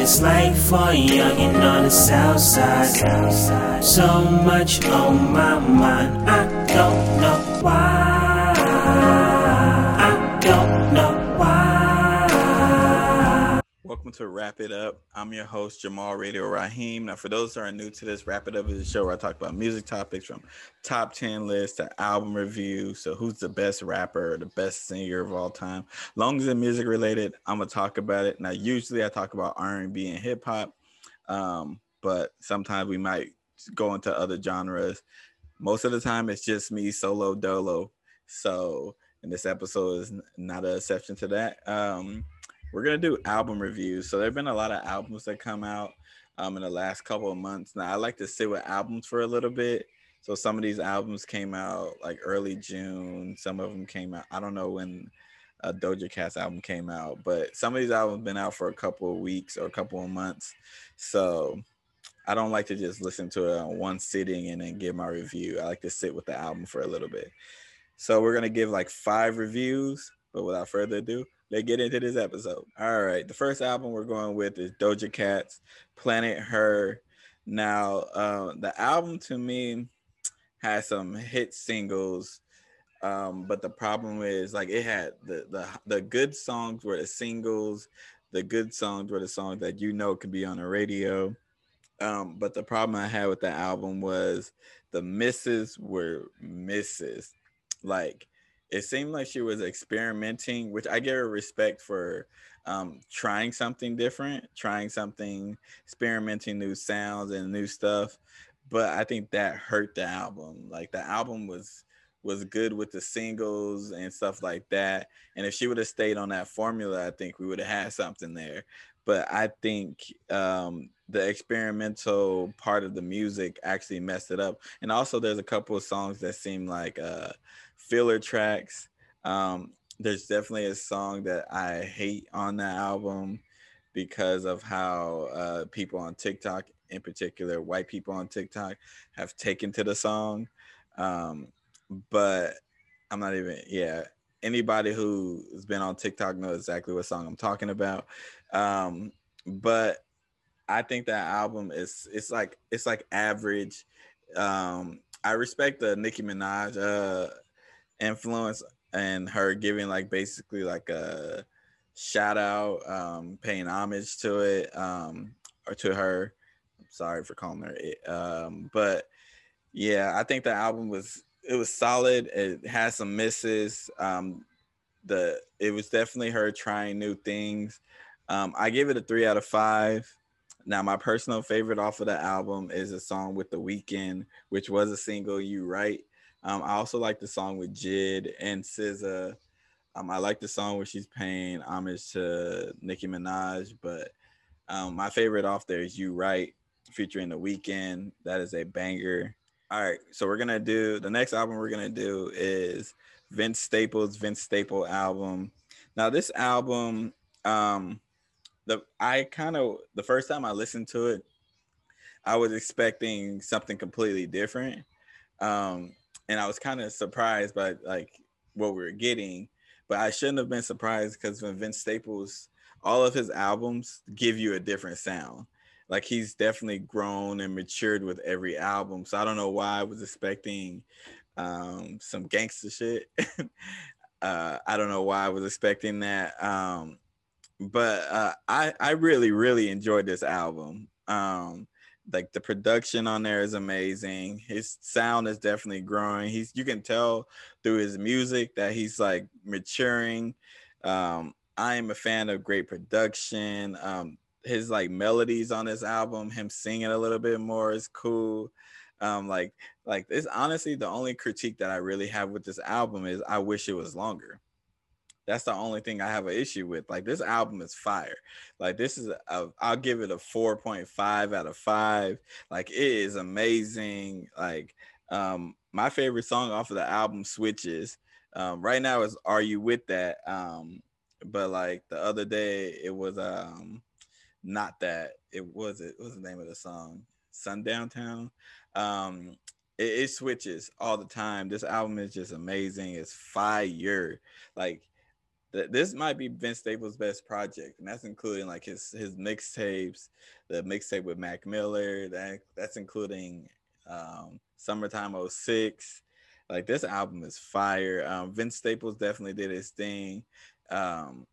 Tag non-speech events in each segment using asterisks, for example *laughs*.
it's like for a youngin' on the south side. So much on my mind, I don't know why. I don't Welcome to Wrap It Up. I'm your host, Jamal Radio Raheem. Now, for those that are new to this, Wrap It Up is a show where I talk about music topics from top 10 lists to album reviews. So, who's the best rapper or the best singer of all time? Long as it's music related, I'm gonna talk about it. Now, usually I talk about R&B and hip hop, um, but sometimes we might go into other genres. Most of the time, it's just me solo dolo. So, and this episode is not an exception to that. Um, we're gonna do album reviews. So there've been a lot of albums that come out um, in the last couple of months. Now I like to sit with albums for a little bit. So some of these albums came out like early June. Some of them came out. I don't know when a Doja Cat's album came out, but some of these albums been out for a couple of weeks or a couple of months. So I don't like to just listen to it on one sitting and then give my review. I like to sit with the album for a little bit. So we're gonna give like five reviews, but without further ado, let's get into this episode. All right, the first album we're going with is Doja Cat's Planet Her. Now, uh, the album to me has some hit singles, um, but the problem is like it had the the the good songs were the singles, the good songs were the songs that you know could be on the radio. Um, but the problem I had with the album was the misses were misses. Like it seemed like she was experimenting, which I give her respect for um, trying something different, trying something, experimenting new sounds and new stuff. But I think that hurt the album. Like the album was was good with the singles and stuff like that. And if she would have stayed on that formula, I think we would have had something there. But I think um, the experimental part of the music actually messed it up. And also, there's a couple of songs that seem like uh, filler tracks. Um, there's definitely a song that I hate on the album because of how uh, people on TikTok, in particular, white people on TikTok, have taken to the song. Um, but I'm not even, yeah. Anybody who's been on TikTok knows exactly what song I'm talking about. Um, but I think that album is it's like it's like average. Um, I respect the Nicki Minaj uh influence and her giving like basically like a shout out, um, paying homage to it, um, or to her. I'm sorry for calling her it. Um, but yeah, I think the album was it was solid. It has some misses. Um, the it was definitely her trying new things. Um, I give it a three out of five. Now, my personal favorite off of the album is a song with The Weeknd, which was a single, You Right. Um, I also like the song with JID and SZA. Um, I like the song where she's paying homage to Nicki Minaj, but um, my favorite off there is You Right, featuring The Weeknd. That is a banger. All right, so we're gonna do the next album we're gonna do is Vince Staples' Vince Staple album. Now, this album, um, the I kind of the first time I listened to it, I was expecting something completely different. Um, and I was kind of surprised by like what we were getting, but I shouldn't have been surprised because when Vince Staples, all of his albums give you a different sound. Like he's definitely grown and matured with every album. So I don't know why I was expecting um, some gangster shit. *laughs* uh, I don't know why I was expecting that. Um, but uh, I I really really enjoyed this album. Um, like the production on there is amazing. His sound is definitely growing. He's you can tell through his music that he's like maturing. Um, I am a fan of great production. Um, his like melodies on this album, him singing a little bit more is cool. Um, like like this honestly the only critique that I really have with this album is I wish it was longer. That's the only thing I have an issue with. Like this album is fire. Like this is a, I'll give it a 4.5 out of 5. Like it is amazing. Like um my favorite song off of the album switches. Um right now is Are You With That? Um but like the other day it was um not that. It was it was the name of the song? Sundown Town. Um it switches all the time. This album is just amazing. It's fire. Like this might be Vince Staples' best project, and that's including like his his mixtapes, the mixtape with Mac Miller. That that's including um, Summertime 06. Like this album is fire. Um, Vince Staples definitely did his thing, um,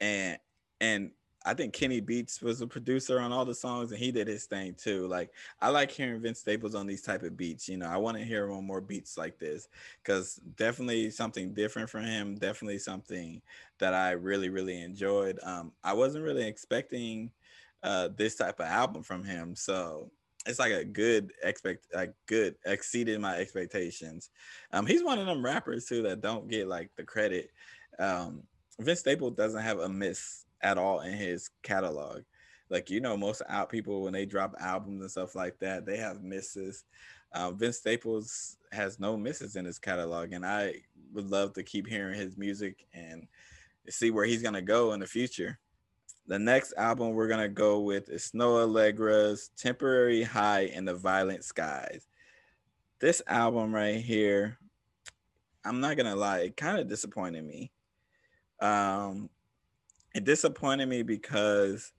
and and I think Kenny Beats was a producer on all the songs, and he did his thing too. Like I like hearing Vince Staples on these type of beats. You know, I want to hear him on more beats like this because definitely something different from him. Definitely something that I really really enjoyed. Um, I wasn't really expecting uh, this type of album from him, so it's like a good expect like good exceeded my expectations. Um, he's one of them rappers too that don't get like the credit. Um, Vince Staples doesn't have a miss at all in his catalog. Like you know, most out people when they drop albums and stuff like that, they have misses. Um, Vince Staples has no misses in his catalog, and I would love to keep hearing his music and see where he's gonna go in the future. The next album we're gonna go with is Snoh Aalegra's "Temporary High in the Violent Skies." This album right here, I'm not gonna lie, it kind of disappointed me. Um, it disappointed me because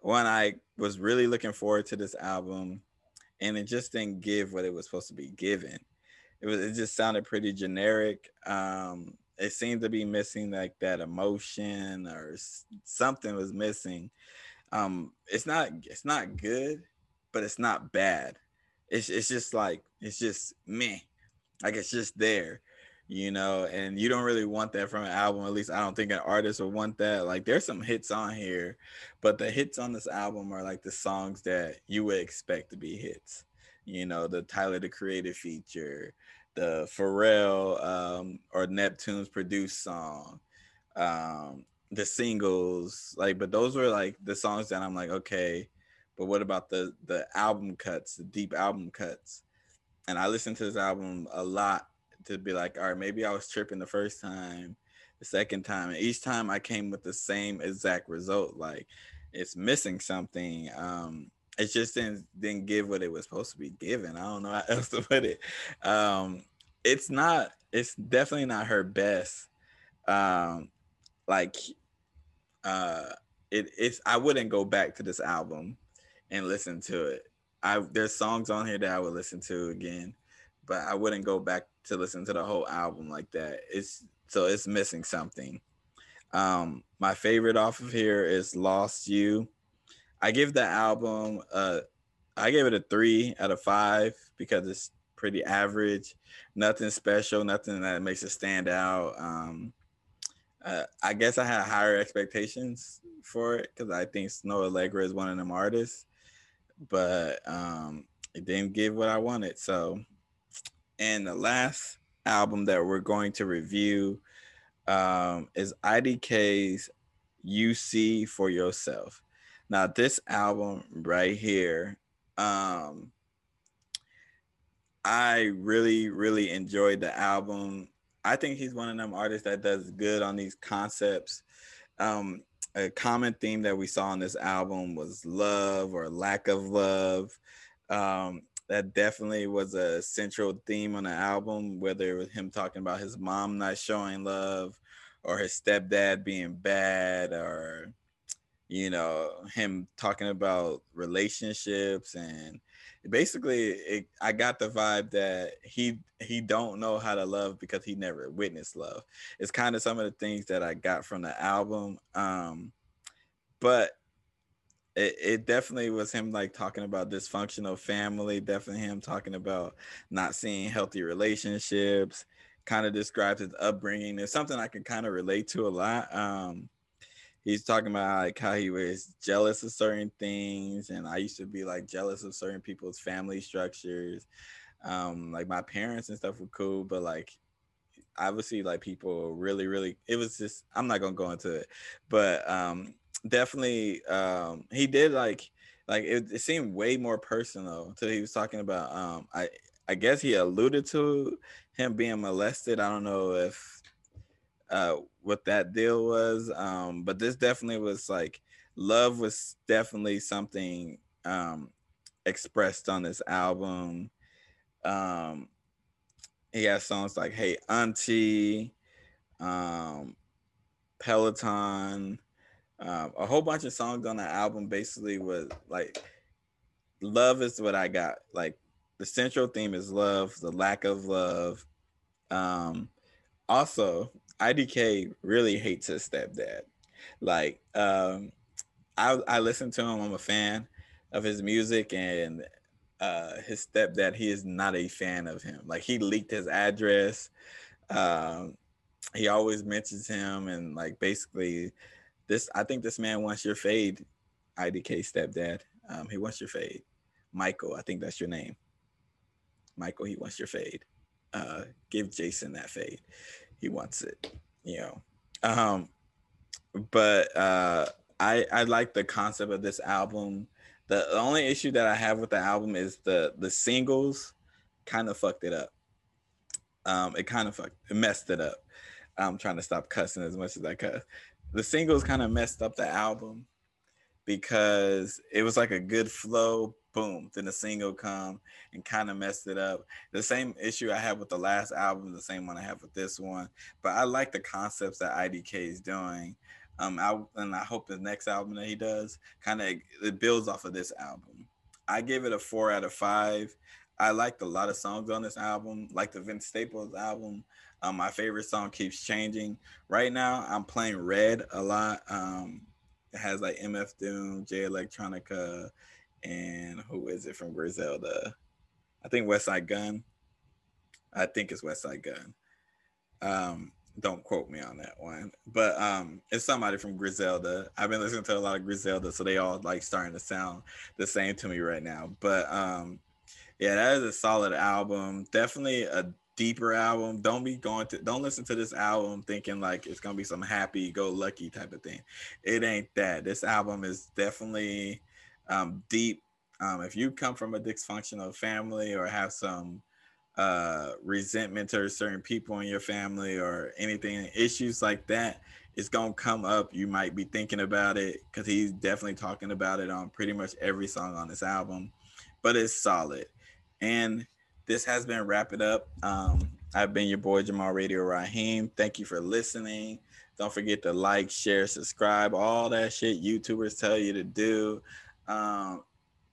when I was really looking forward to this album, and it just didn't give what it was supposed to be given. It was it just sounded pretty generic. Um, it seemed to be missing like that emotion or something was missing. Um, it's not it's not good, but it's not bad. It's it's just like it's just me, like it's just there you know, and you don't really want that from an album. At least I don't think an artist would want that. Like there's some hits on here, but the hits on this album are like the songs that you would expect to be hits. You know, the Tyler the Creator feature, the Pharrell um, or Neptune's produced song, um, the singles. Like, but those were like the songs that I'm like, okay, but what about the the album cuts, the deep album cuts? And I listened to this album a lot to be like, all right, maybe I was tripping the first time, the second time, and each time I came with the same exact result. Like it's missing something. Um, it just didn't didn't give what it was supposed to be given. I don't know how *laughs* else to put it. Um, it's not. It's definitely not her best. Um, like, uh, it, it's. I wouldn't go back to this album and listen to it. I there's songs on here that I would listen to again, but I wouldn't go back to listen to the whole album like that. It's so it's missing something. Um, my favorite off of here is Lost You. I give the album uh I gave it a three out of five because it's pretty average, nothing special, nothing that makes it stand out. Um, uh, I guess I had higher expectations for it because I think Snoh Aalegra is one of them artists, but um, it didn't give what I wanted. So and the last album that we're going to review um, is IDK's You See for Yourself. Now, this album right here, um, I really, really enjoyed the album. I think he's one of them artists that does good on these concepts. Um, a common theme that we saw on this album was love or lack of love. Um, that definitely was a central theme on the album, whether it was him talking about his mom not showing love or his stepdad being bad or you know him talking about relationships and basically it, i got the vibe that he he don't know how to love because he never witnessed love. It's kind of some of the things that i got from the album um but it, it definitely was him like talking about dysfunctional family definitely him talking about not seeing healthy relationships kind of describes his upbringing it's something i can kind of relate to a lot um he's talking about like how he was jealous of certain things and i used to be like jealous of certain people's family structures um like my parents and stuff were cool but like obviously like people really really it was just i'm not gonna go into it but um definitely um he did like like it, it seemed way more personal to he was talking about um i i guess he alluded to him being molested. I don't know if uh what that deal was um but this definitely was like love was definitely something um expressed on this album. Um he has songs like hey auntie um Peloton, um, a whole bunch of songs on the album basically was like love is what I got. Like the central theme is love, the lack of love. Um, also, IDK really hates his stepdad. Like, um, I I listen to him. I'm a fan of his music, and uh, his stepdad. He is not a fan of him. Like he leaked his address. Um, he always mentions him, and like basically, this. I think this man wants your fade, IDK stepdad. Um, he wants your fade, Michael. I think that's your name. Michael. He wants your fade. Uh, give Jason that fade. He wants it. You know. Um, but uh, I I like the concept of this album. The, the only issue that I have with the album is the the singles kind of fucked it up. Um, it kind of fucked, it messed it up. I'm trying to stop cussing as much as I cuss. The singles kind of messed up the album because it was like a good flow, boom, then the single come and kind of messed it up. The same issue I had with the last album, the same one I have with this one. But I like the concepts that IDK is doing. Um, I and I hope the next album that he does kind of it builds off of this album. I give it a four out of five. I liked a lot of songs on this album, like the Vince Staples album. Um, my favorite song keeps changing. Right now, I'm playing Red a lot. Um, it has like MF Doom, Jay Electronica, and who is it from Griselda? I think Westside Gunn. I think it's Westside Gunn. Um, don't quote me on that one, but um, it's somebody from Griselda. I've been listening to a lot of Griselda, so they all like starting to sound the same to me right now. But um, yeah, that is a solid album. Definitely a deeper album. Don't be going to don't listen to this album thinking like it's gonna be some happy go lucky type of thing. It ain't that. This album is definitely um, deep. Um, if you come from a dysfunctional family or have some uh, resentment to certain people in your family or anything, issues like that, it's gonna come up. You might be thinking about it because he's definitely talking about it on pretty much every song on this album. But it's solid. And this has been wrap it up. Um, I've been your boy Jamal Radio Raheem. Thank you for listening. Don't forget to like, share, subscribe, all that shit YouTubers tell you to do. Um,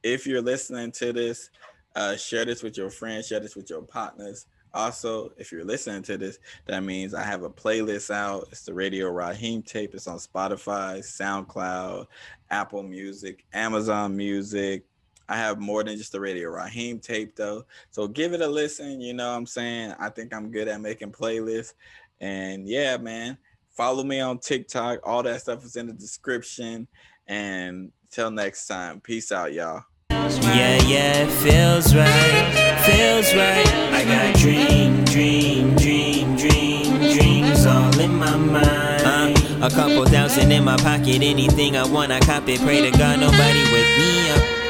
if you're listening to this, uh, share this with your friends, share this with your partners. Also, if you're listening to this, that means I have a playlist out. It's the Radio Raheem tape. It's on Spotify, SoundCloud, Apple Music, Amazon Music. I have more than just the Radio Raheem tape though. So give it a listen. You know what I'm saying? I think I'm good at making playlists. And yeah, man, follow me on TikTok. All that stuff is in the description. And till next time, peace out, y'all. Yeah, yeah, it feels right, feels right. I got dream, dream, dream, dream, dreams all in my mind. Uh, a couple thousand in my pocket, anything I want, I cop it. Pray to God, nobody with me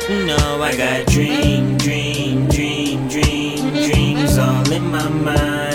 up. No, I got dream, dream, dream, dream, dreams all in my mind.